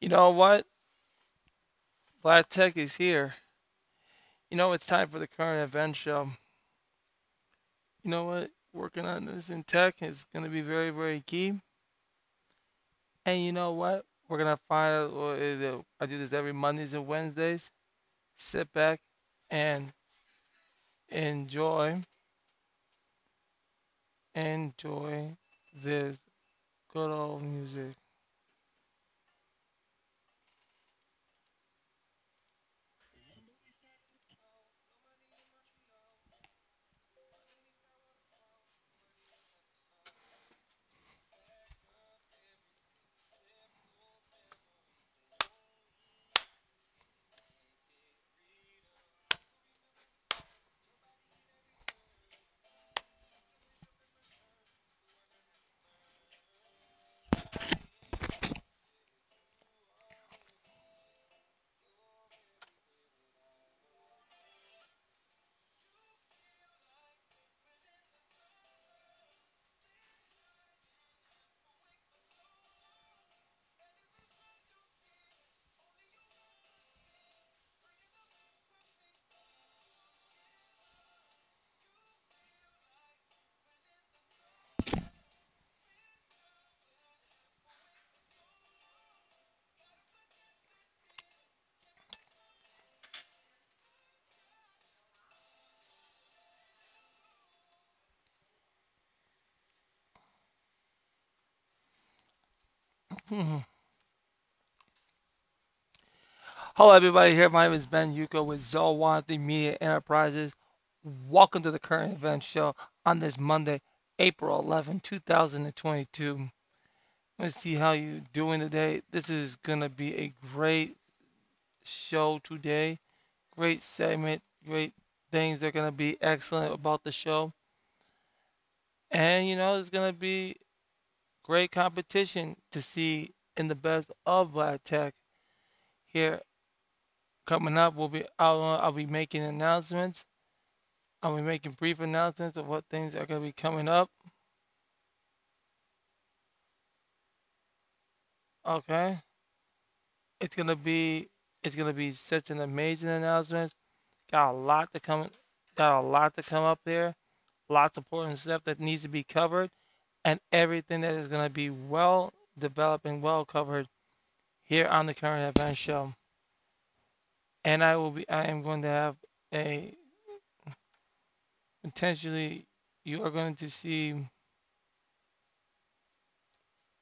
You know what? Black Tech is here. You know, it's time for the current event show. You know what? Working on this in tech is going to be very, very key. And you know what? We're going to find out. Uh, what. I do this every Mondays and Wednesdays. Sit back and enjoy, enjoy this good old music. Hello, everybody. Here, my name is Ben Yuko with Zowanthi Media Enterprises. Welcome to the current event show on this Monday, April 11, 2022. Let's see how you doing today. This is gonna be a great show today. Great segment. Great things are gonna be excellent about the show. And you know, it's gonna be great competition to see in the best of Black Tech here coming up. We'll be I'll, I'll be making announcements. I'll be making brief announcements of what things are gonna be coming up. Okay, it's gonna be it's gonna be such an amazing announcement. Got a lot to come. Got a lot to come up there. Lots of important stuff that needs to be covered, and everything that is gonna be well developed and well covered here on the current event show. And I will be. I am going to have a potentially. You are going to see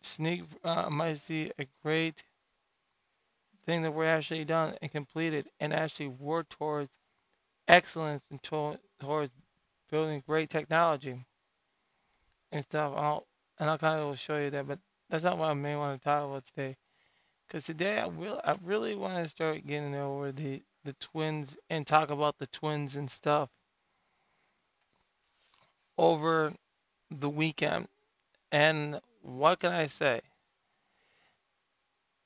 sneak. Uh, might see a great thing that we're actually done and completed, and actually work towards excellence and to- towards building great technology and stuff. I'll, and I'll kind of show you that, but that's not what I may want to talk about today. Because today I will, I really want to start getting over the the twins and talk about the twins and stuff over the weekend. And what can I say?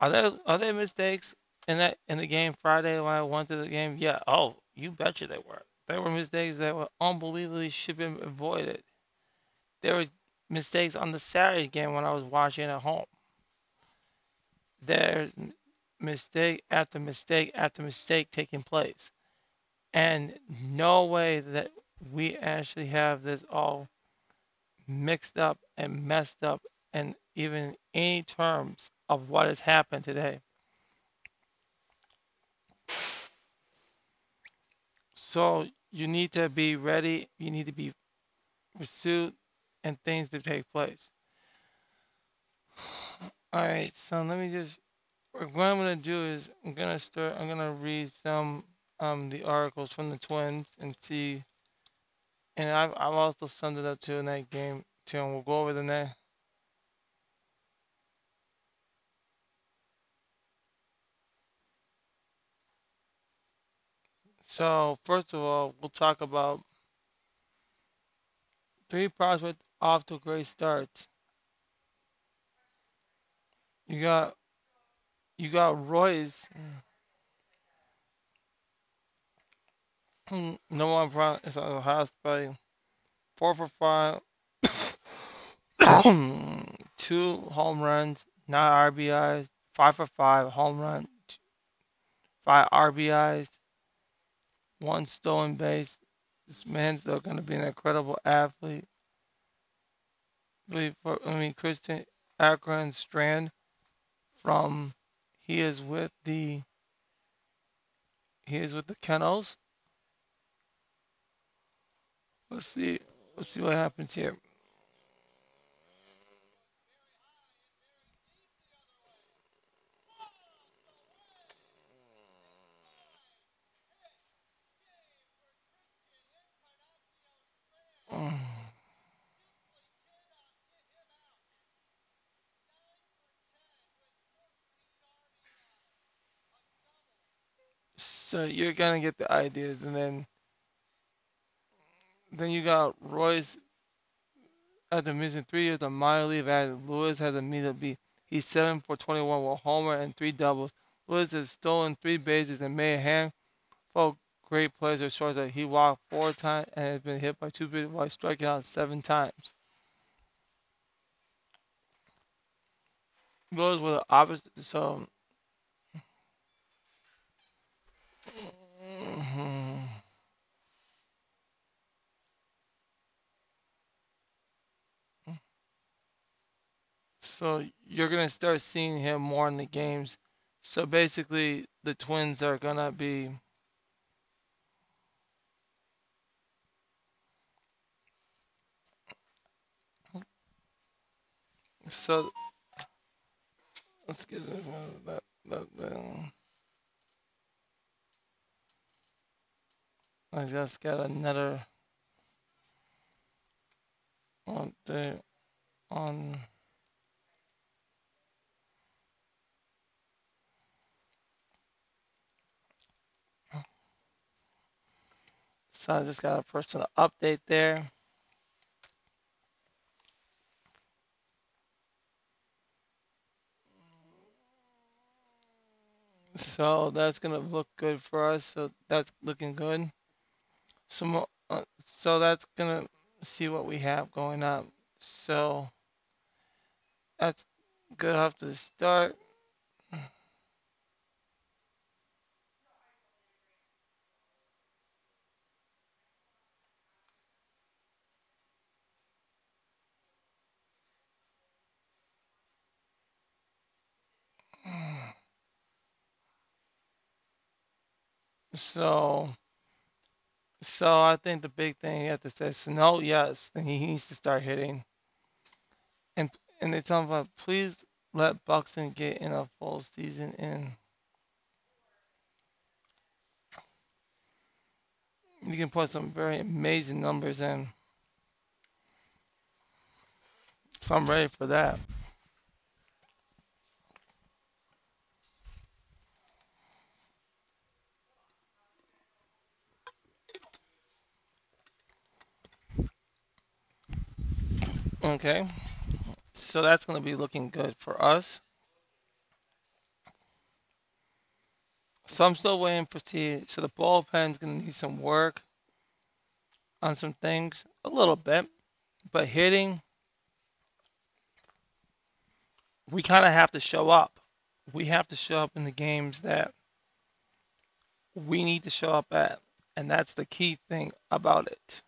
Are there are there mistakes in that in the game Friday when I went to the game? Yeah. Oh, you betcha they were. There were mistakes that were unbelievably should have been avoided. There was mistakes on the Saturday game when I was watching at home. There's mistake after mistake after mistake taking place. And no way that we actually have this all mixed up and messed up and even any terms of what has happened today. So you need to be ready, you need to be pursued and things to take place. All right, so let me just what I'm gonna do is I'm gonna start I'm gonna read some um the articles from the twins and see and I've I've also summed it up to in that game too and we'll go over the next so first of all we'll talk about three prospects off to a great start. You got you got Royce hmm, no one pro is Ohio State. Four for five two home runs, nine RBIs, five for five, home run, five RBIs, one stolen base. This man's still going to be an incredible athlete. I mean, Christian Ackland Strand from he is with the he is with the Kernels. Let's see. Let's see what happens here. So you're gonna get the ideas, and then then you got Royce at the missing three years of minor leave. Added Lewis has a meter be he's seven for 21 with homer and three doubles. Lewis has stolen three bases and made a handful great plays or shorts that he walked four times and has been hit by two pitches while striking out seven times. Goes with the opposite, so So you're gonna start seeing him more in the games. So basically, the Twins are gonna be. So let's that that. that I just got another the on so I just got a personal update there. So that's gonna look good for us. So that's looking good. So, uh, so that's gonna see what we have going on. So that's good off to the start. So so I think the big thing you have to say, is no, yes, then he needs to start hitting. And and they tell him about please let Buxton get in a full season in. You can put some very amazing numbers in. So I'm ready for that. Okay. So that's going to be looking good for us. So I'm still waiting for T. So the bullpen's going to need some work on some things, a little bit, but hitting, we kind of have to show up. We have to show up in the games that we need to show up at, and that's the key thing about it.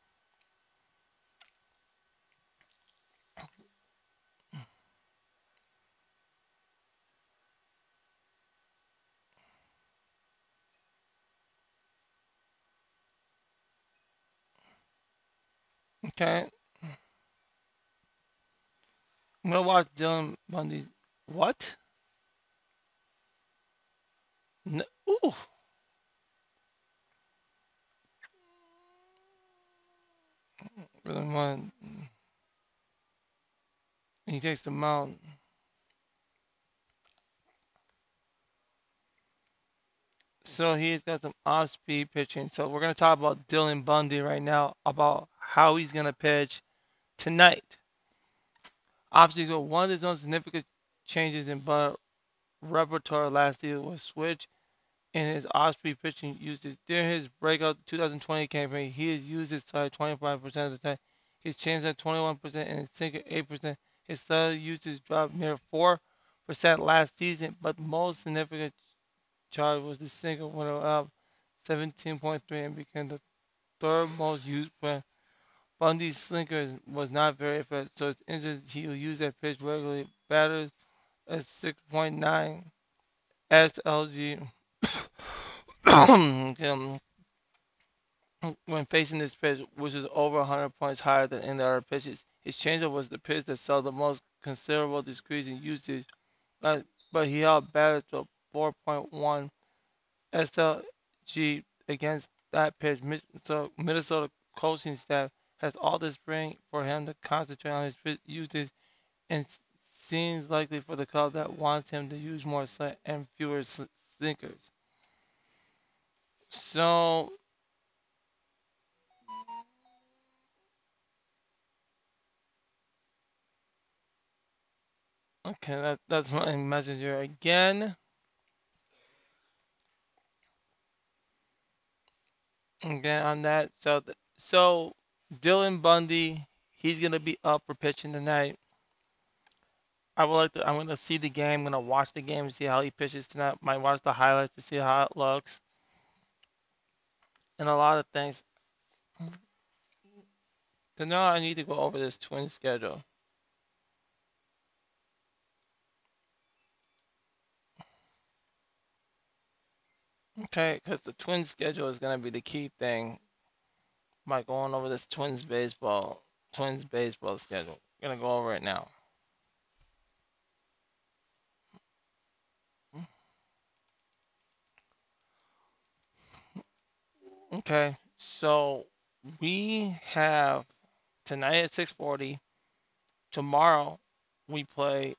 Okay. I'm gonna watch Dylan Bundy. What? No. Ooh. Really want. He takes the mount. So he's got some off-speed pitching. So we're gonna talk about Dylan Bundy right now about how he's gonna pitch tonight. Obviously, one of his own significant changes in repertoire last year was switch in his off-speed pitching usage. During his breakout 2020 campaign, he has used his side 25% of the time. He's changed at 21% and his sinker 8%. His side usage dropped near 4% last season, but the most significant charge was the single winner of 17.3 and became the third most used when Bundy's slinker was not very effective, so it's interesting he will use that pitch regularly. Batters at 6.9 SLG um, when facing this pitch, which is over 100 points higher than any other pitches. His changeup was the pitch that saw the most considerable decrease in usage, but, but he held batters to 4.1 SLG against that pitch. So Minnesota coaching staff has all the spring for him to concentrate on his usage and seems likely for the club that wants him to use more slant and fewer sinkers. So Okay, that, that's my messenger again. Again on that. So, so Dylan Bundy, he's gonna be up for pitching tonight. I would like to. I'm gonna see the game. I'm gonna watch the game and see how he pitches tonight. Might watch the highlights to see how it looks, and a lot of things. So now I need to go over this twin schedule. Okay, because the twin schedule is gonna be the key thing by going over this twins baseball twins baseball schedule. I'm gonna go over it now. Okay, so we have tonight at 6:40. Tomorrow we play.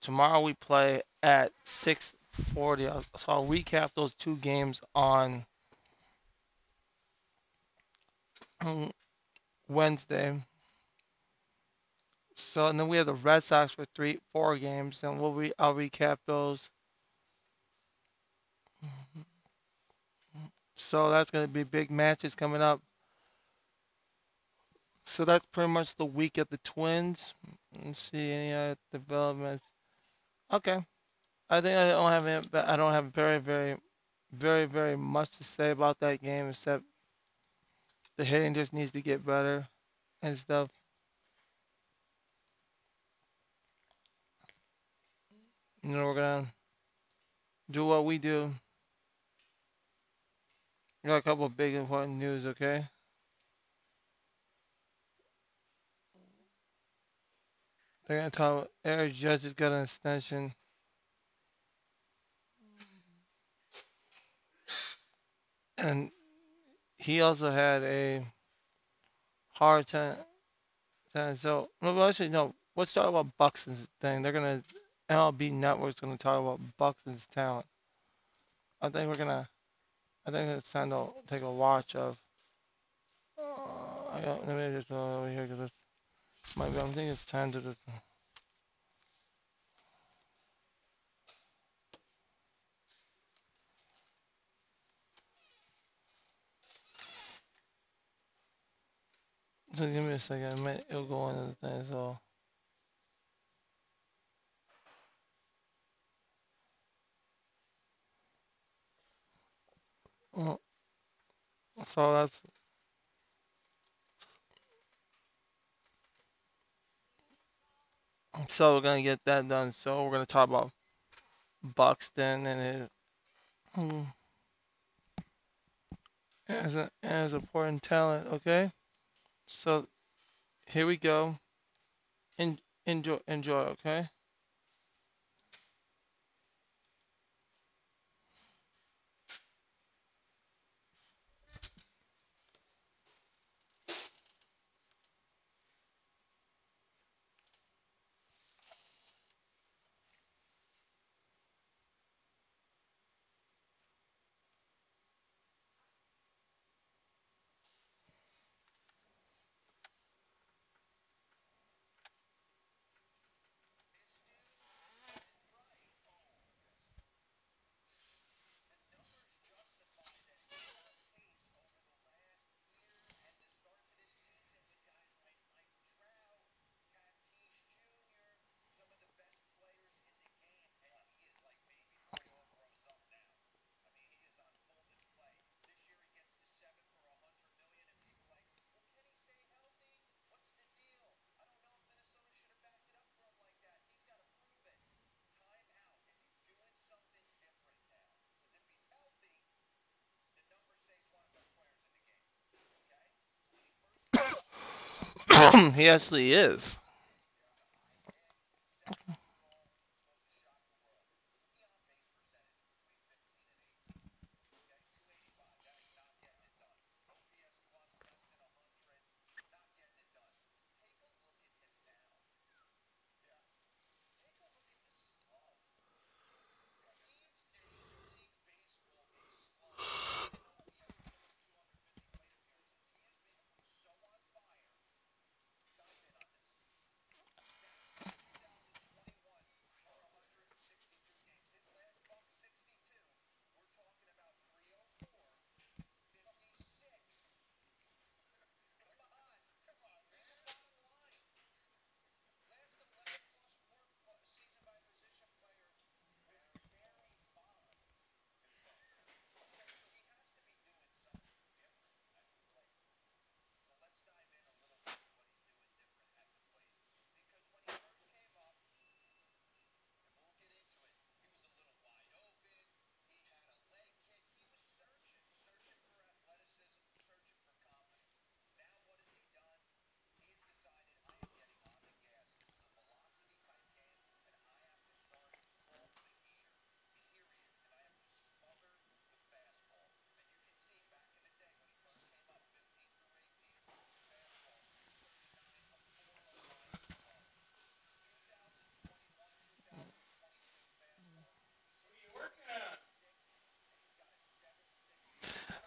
Tomorrow we play at 6:40. So I'll recap those two games on Wednesday. So and then we have the Red Sox for three, four games, and we'll re I'll recap those. So that's going to be big matches coming up. So that's pretty much the week at the Twins. Let's see any other developments. Okay, I think I don't have I don't have very very very very much to say about that game except the hitting just needs to get better and stuff. You know we're gonna do what we do. We got a couple big important news, okay? They're gonna talk. Aaron Judge has got an extension. And he also had a hard time. So, no, actually, no. Let's talk about Buxton's thing. They're gonna MLB Network's gonna talk about Buxton's talent. I think we're gonna I think it's time to take a watch of. Uh, I got, let me just go over here because might be. I think it's time to just. So give me a second. It might, it'll go into the thing. So. Well, so that's so we're gonna get that done. So we're gonna talk about Buxton and his hmm, as a as important talent. Okay, so here we go. En- enjoy, enjoy. Okay. he actually is.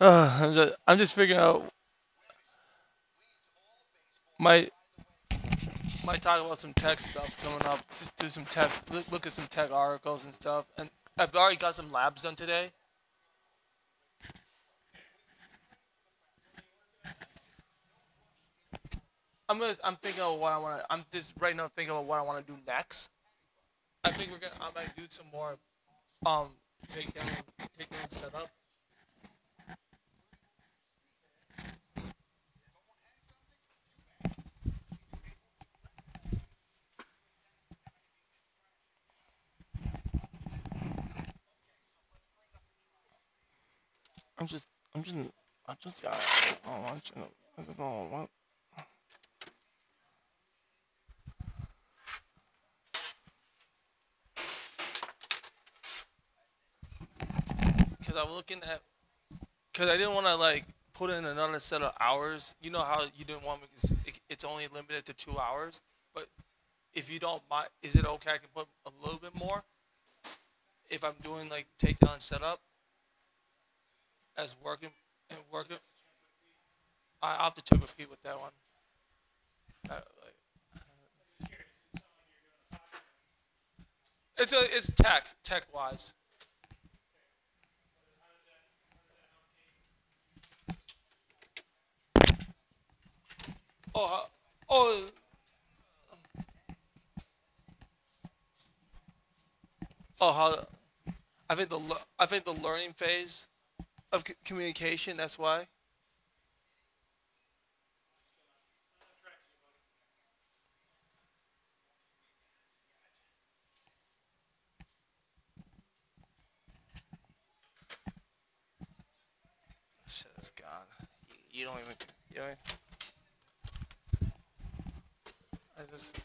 Uh, I'm just, I'm just figuring out my might talk about some tech stuff coming up. Just do some tech, look, look at some tech articles and stuff. And I've already got some labs done today. I'm gonna, I'm thinking of what I want to. I'm just right now thinking of what I want to do next. I think we're gonna, I might do some more, um, takedown, takedown setup. I'm just, I'm just, I just, I, I, I just don't want. Cause I'm looking at, cause I didn't want to like put in another set of hours. You know how you didn't want me, it, it's only limited to two hours. But if you don't mind, is it okay? I can put a little bit more if I'm doing like takedown setup as working and working. I I'll have to check with that one. Uh, it's a, it's tech, tech wise. Oh, uh, oh, oh, how I think the I think the learning phase of communication. That's why. Shit is gone. You, don't even. You know, I just.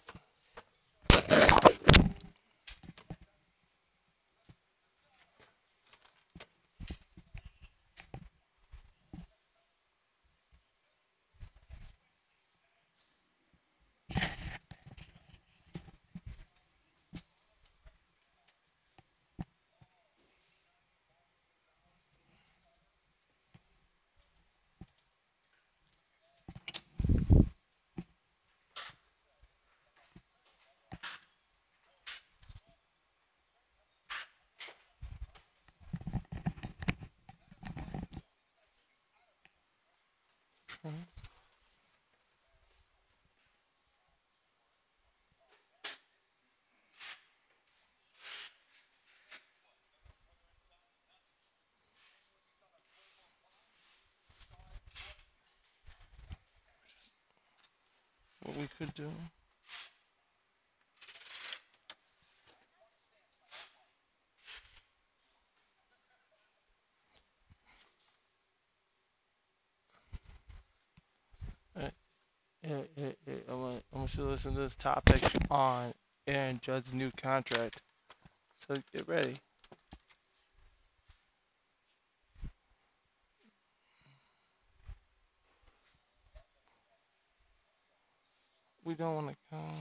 Mhm. What we could do. Uh, yeah, yeah, yeah. To listen to this topic on Aaron Judge's new contract. So get ready. We don't want to come.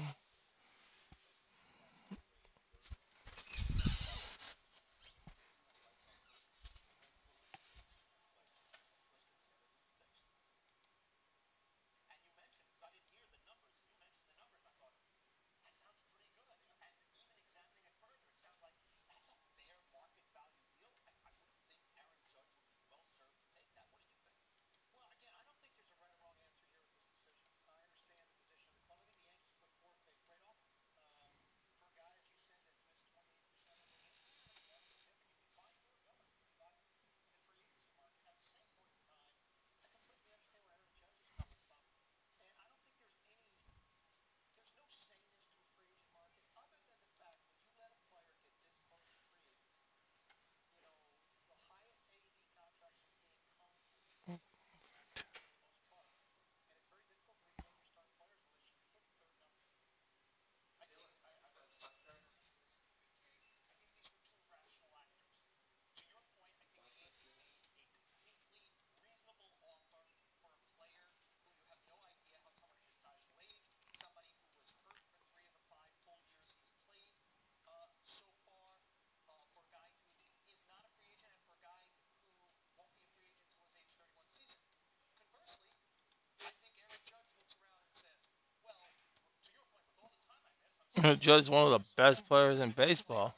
Judge one of the best players in baseball.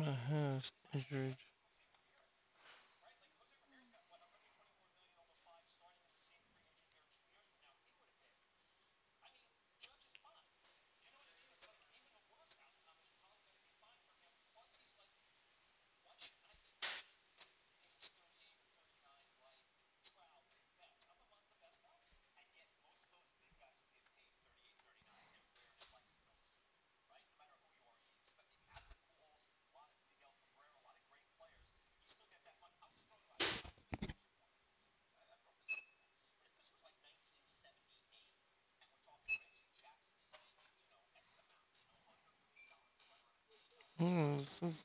My hands injured. Mm, this is-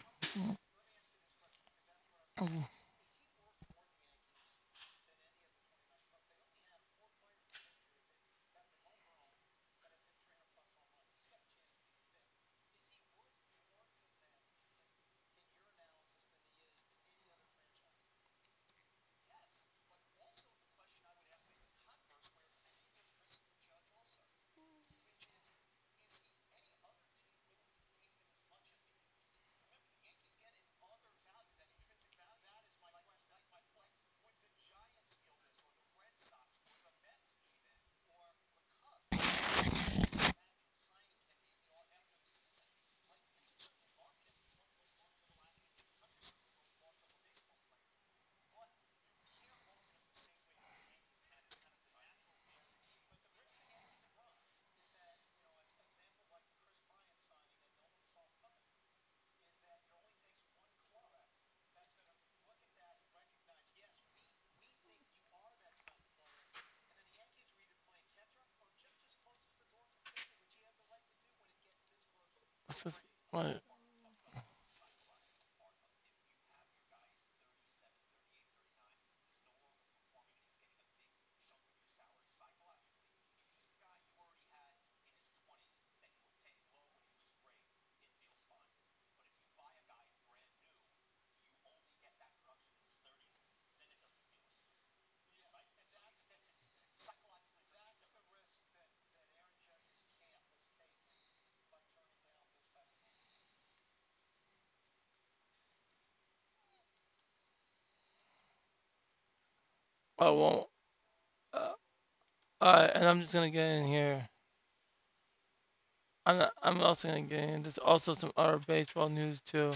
s- right. I won't. Uh, and I'm just gonna get in here. I'm not, I'm also gonna get in. There's also some other baseball news too.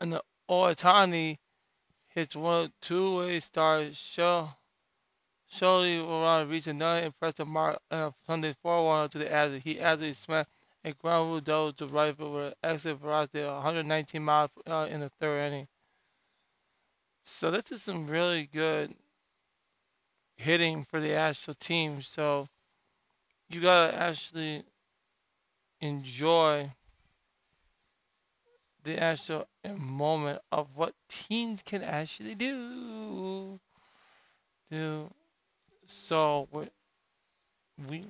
And the Ohtani hits one two-way star show. Surely around reached another impressive mark on Sunday 4-1 to the Astros. He actually smashed a ground rule double to right field with an exit velocity of 119 miles hour in the third inning. So this is some really good hitting for the Astro team. So you gotta actually enjoy the Astro moment of what teams can actually do. Do so we we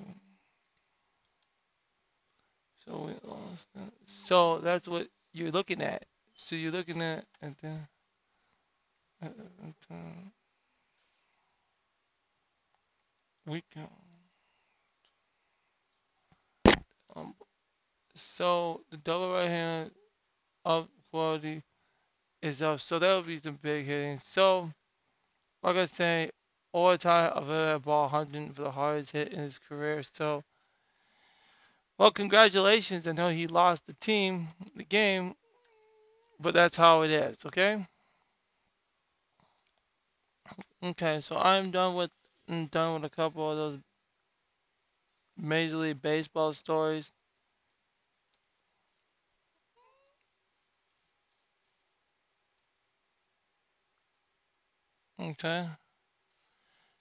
so we lost that. So that's what you're looking at. So you're looking at uh, uh, uh, we can um so the double right hand of quality is up. So that would be some big hitting. So like I say, all the time I've ever ball hunting for the hardest hit in his career. So well congratulations. I know he lost the team, the game, but that's how it is, okay? Okay, so I'm done with I'm done with a couple of those Major League Baseball stories. Okay.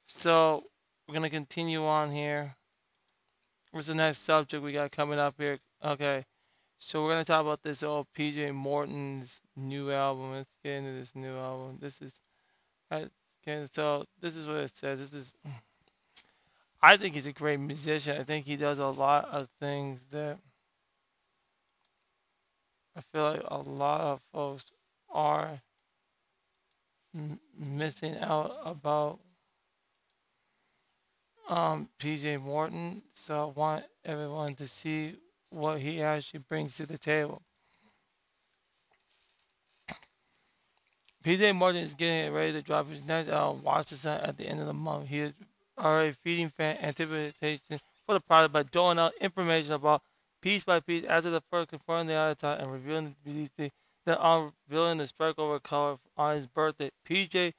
So we're gonna continue on here. What's the next subject we got coming up here? Okay. So we're gonna talk about this old PJ Morton's new album. Let's get into this new album. This is right, so this is what it says. This is I think he's a great musician. I think he does a lot of things that I feel like a lot of folks are missing out about um, PJ Morton. So I want everyone to see what he actually brings to the table. PJ Morton is getting ready to drop his next Watch the at the end of the month. He is already feeding fan anticipation for the product by doling out information about piece by piece after the first confirming the avatar and revealing the release unveiling the over color on his birthday. PJ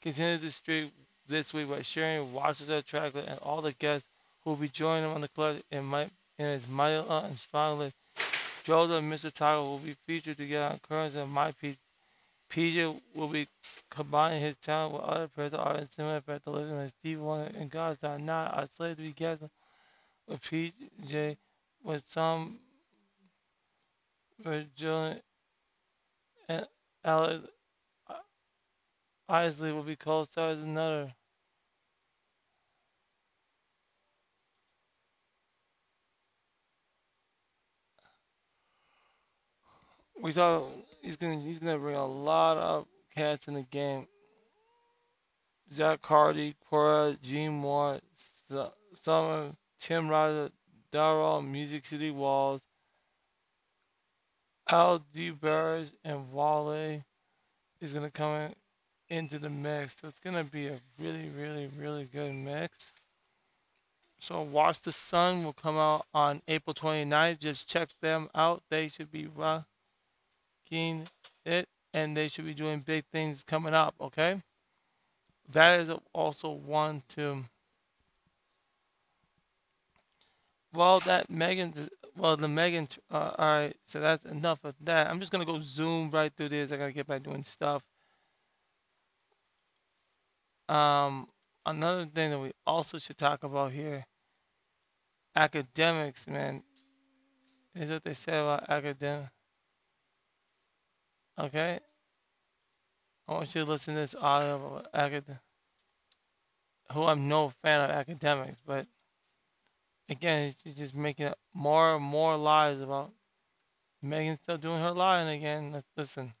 continues the streak this week by sharing Washington Trackler and all the guests who will be joining him on the club in, my, in his mighty uh, and strong list. Jojo and Mr. Tiger will be featured together on Currents and My Piece. PJ will be combining his talent with other present artists similar effect delivering like Steve Wonder and God's Not Not are slated to be guests with PJ with some with and Alex Isley will be co-stars another. We thought he's gonna he's gonna bring a lot of cats in the game. Zach Carty, Cora, Gene Moore, Summer, Tim Ryder, Darrell, Music City Walls, Al D. And Wale is gonna come in, into the mix. So it's gonna be a really, really, really good mix. So Watch the Sun will come out on April 29th. Just check them out. They should be rocking it and they should be doing big things coming up, okay? That is also one to well that Megan well the Megan uh, all right, so that's enough of that. I'm just gonna go zoom right through this. I gotta get back doing stuff. Um another thing that we also should talk about here academics, man. Is what they say about academic. Okay, I want you to listen to this audio academic. Who I'm no fan of academics, but again, she's just making more and more lies about Megan still doing her lying again. Let's listen.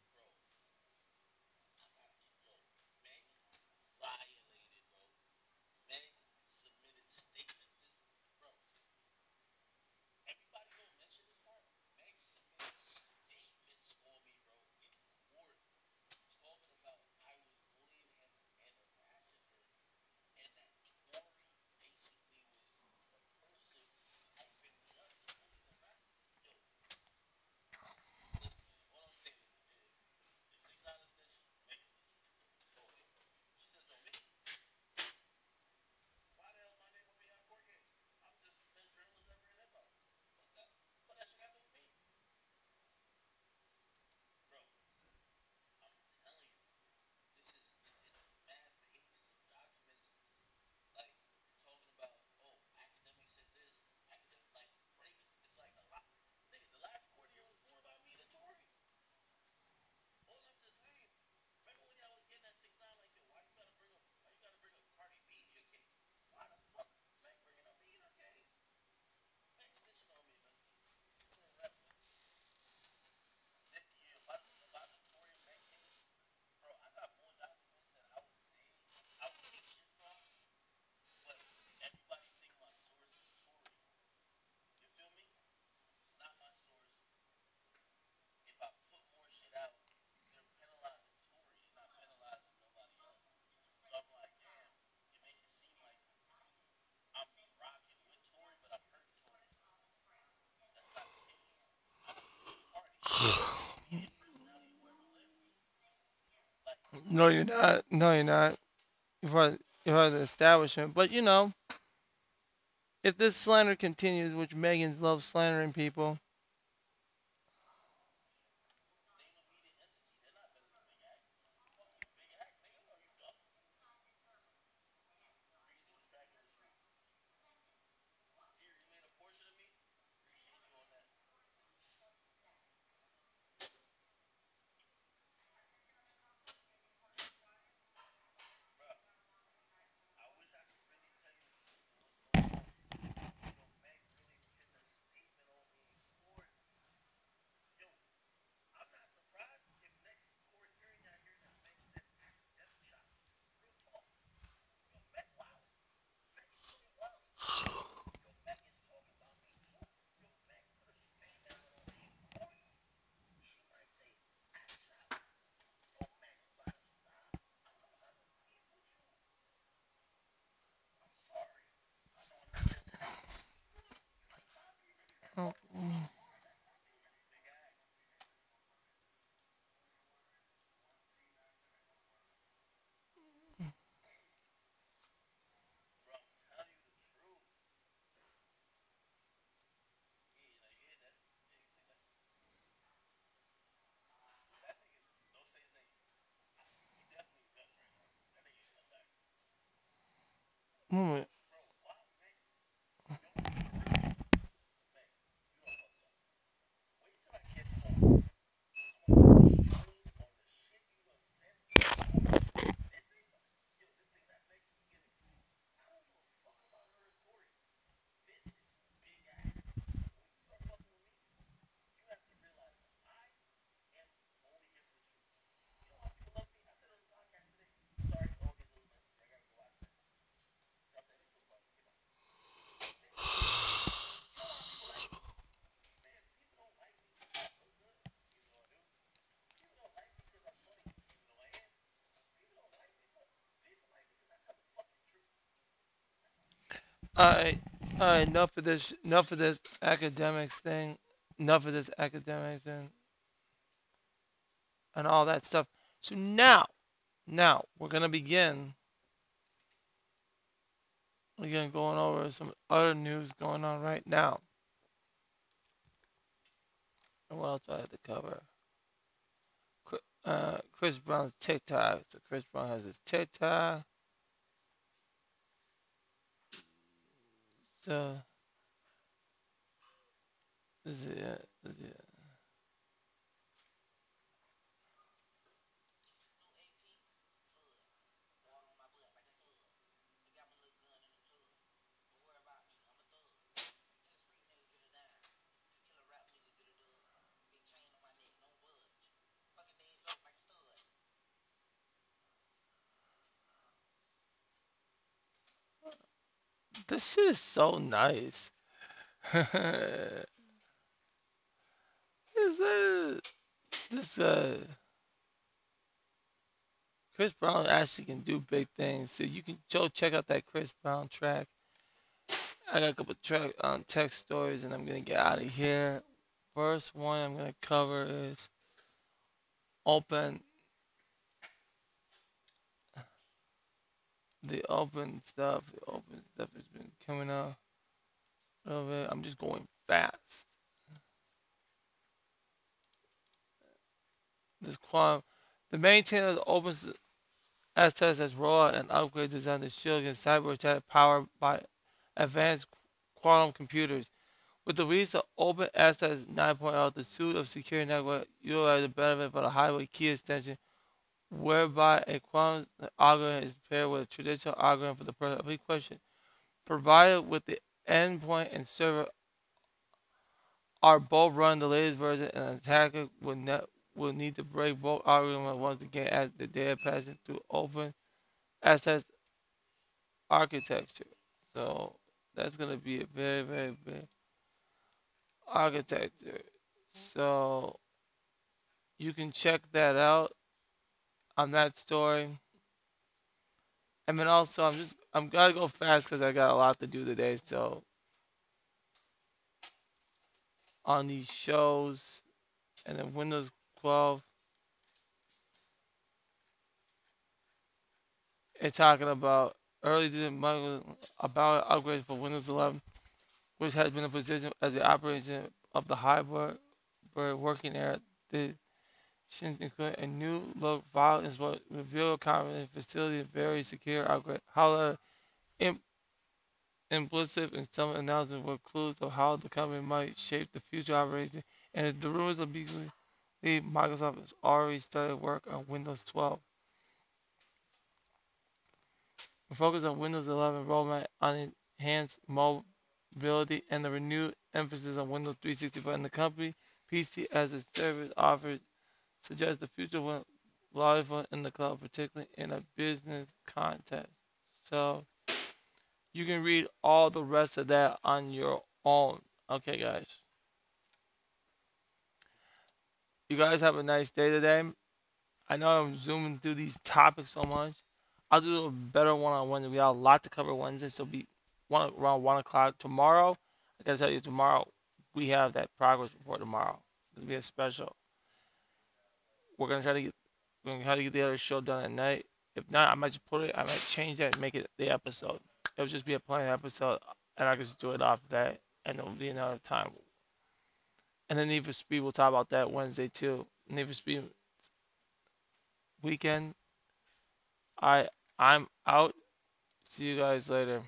No, you're not. No, you're not. You're part, heard the establishment. But you know, if this slander continues, which Megan's loves slandering people, mm, all right, all right. Enough of this. Enough of this academics thing. Enough of this academics thing and all that stuff. So now, now we're gonna begin. Again, going over some other news going on right now. And what else do I have to cover? Uh, Chris Brown's TikTok. So Chris Brown has his TikTok. the, the, the This shit is so nice. Is that this uh Chris Brown actually can do big things. So you can go check out that Chris Brown track. I got a couple track um, tech stories and I'm gonna get out of here. First one I'm gonna cover is open the open stuff. The open stuff has been coming little. I'm just going fast. This quantum the maintainer of the open access has rolled and upgrade designed to shield against cyber attack powered by advanced quantum computers. With the release of OpenSSH 9.0, the suite of secure network utilizes the benefit of a highway key extension, whereby a quantum algorithm is paired with a traditional algorithm for the purpose of a question. Provided with the endpoint and server are both run the latest version, and an attacker will, ne- will need to break both algorithms once again as the data passes through open access architecture. So that's going to be a very, very big architecture. So you can check that out on that story. And then also, I'm just, I'm gotta go fast because I got a lot to do today. So on these shows, and then Windows 12, it's talking about early about upgrades for Windows 11, which has been a position as the operation of the hybrid working area. The include a new look file is what reveal a common facility very secure. However, imp- implicit in some announcements were clues of how the company might shape the future operation, and the rumors of basically Microsoft has already started work on Windows 12. The focus on Windows 11 roadmap on enhanced mobility and the renewed emphasis on Windows 365 and the company PC as a service offers suggests the future will live in the cloud, particularly in a business context. So you can read all the rest of that on your own. Okay, guys. You guys have a nice day today. I know I'm zooming through these topics so much. I'll do a better one on Wednesday. We got a lot to cover Wednesday, so be one around one o'clock tomorrow. I gotta tell you, tomorrow we have that progress report tomorrow. It'll be a special. We're gonna try to get we're gonna try to get the other show done at night. If not, I might just put it. I might change that and make it the episode. It'll just be a plain episode, and I can just do it off that, and it'll be another time. And then Need for Speed, we'll talk about that Wednesday too. Need for Speed weekend. I I'm out. See you guys later.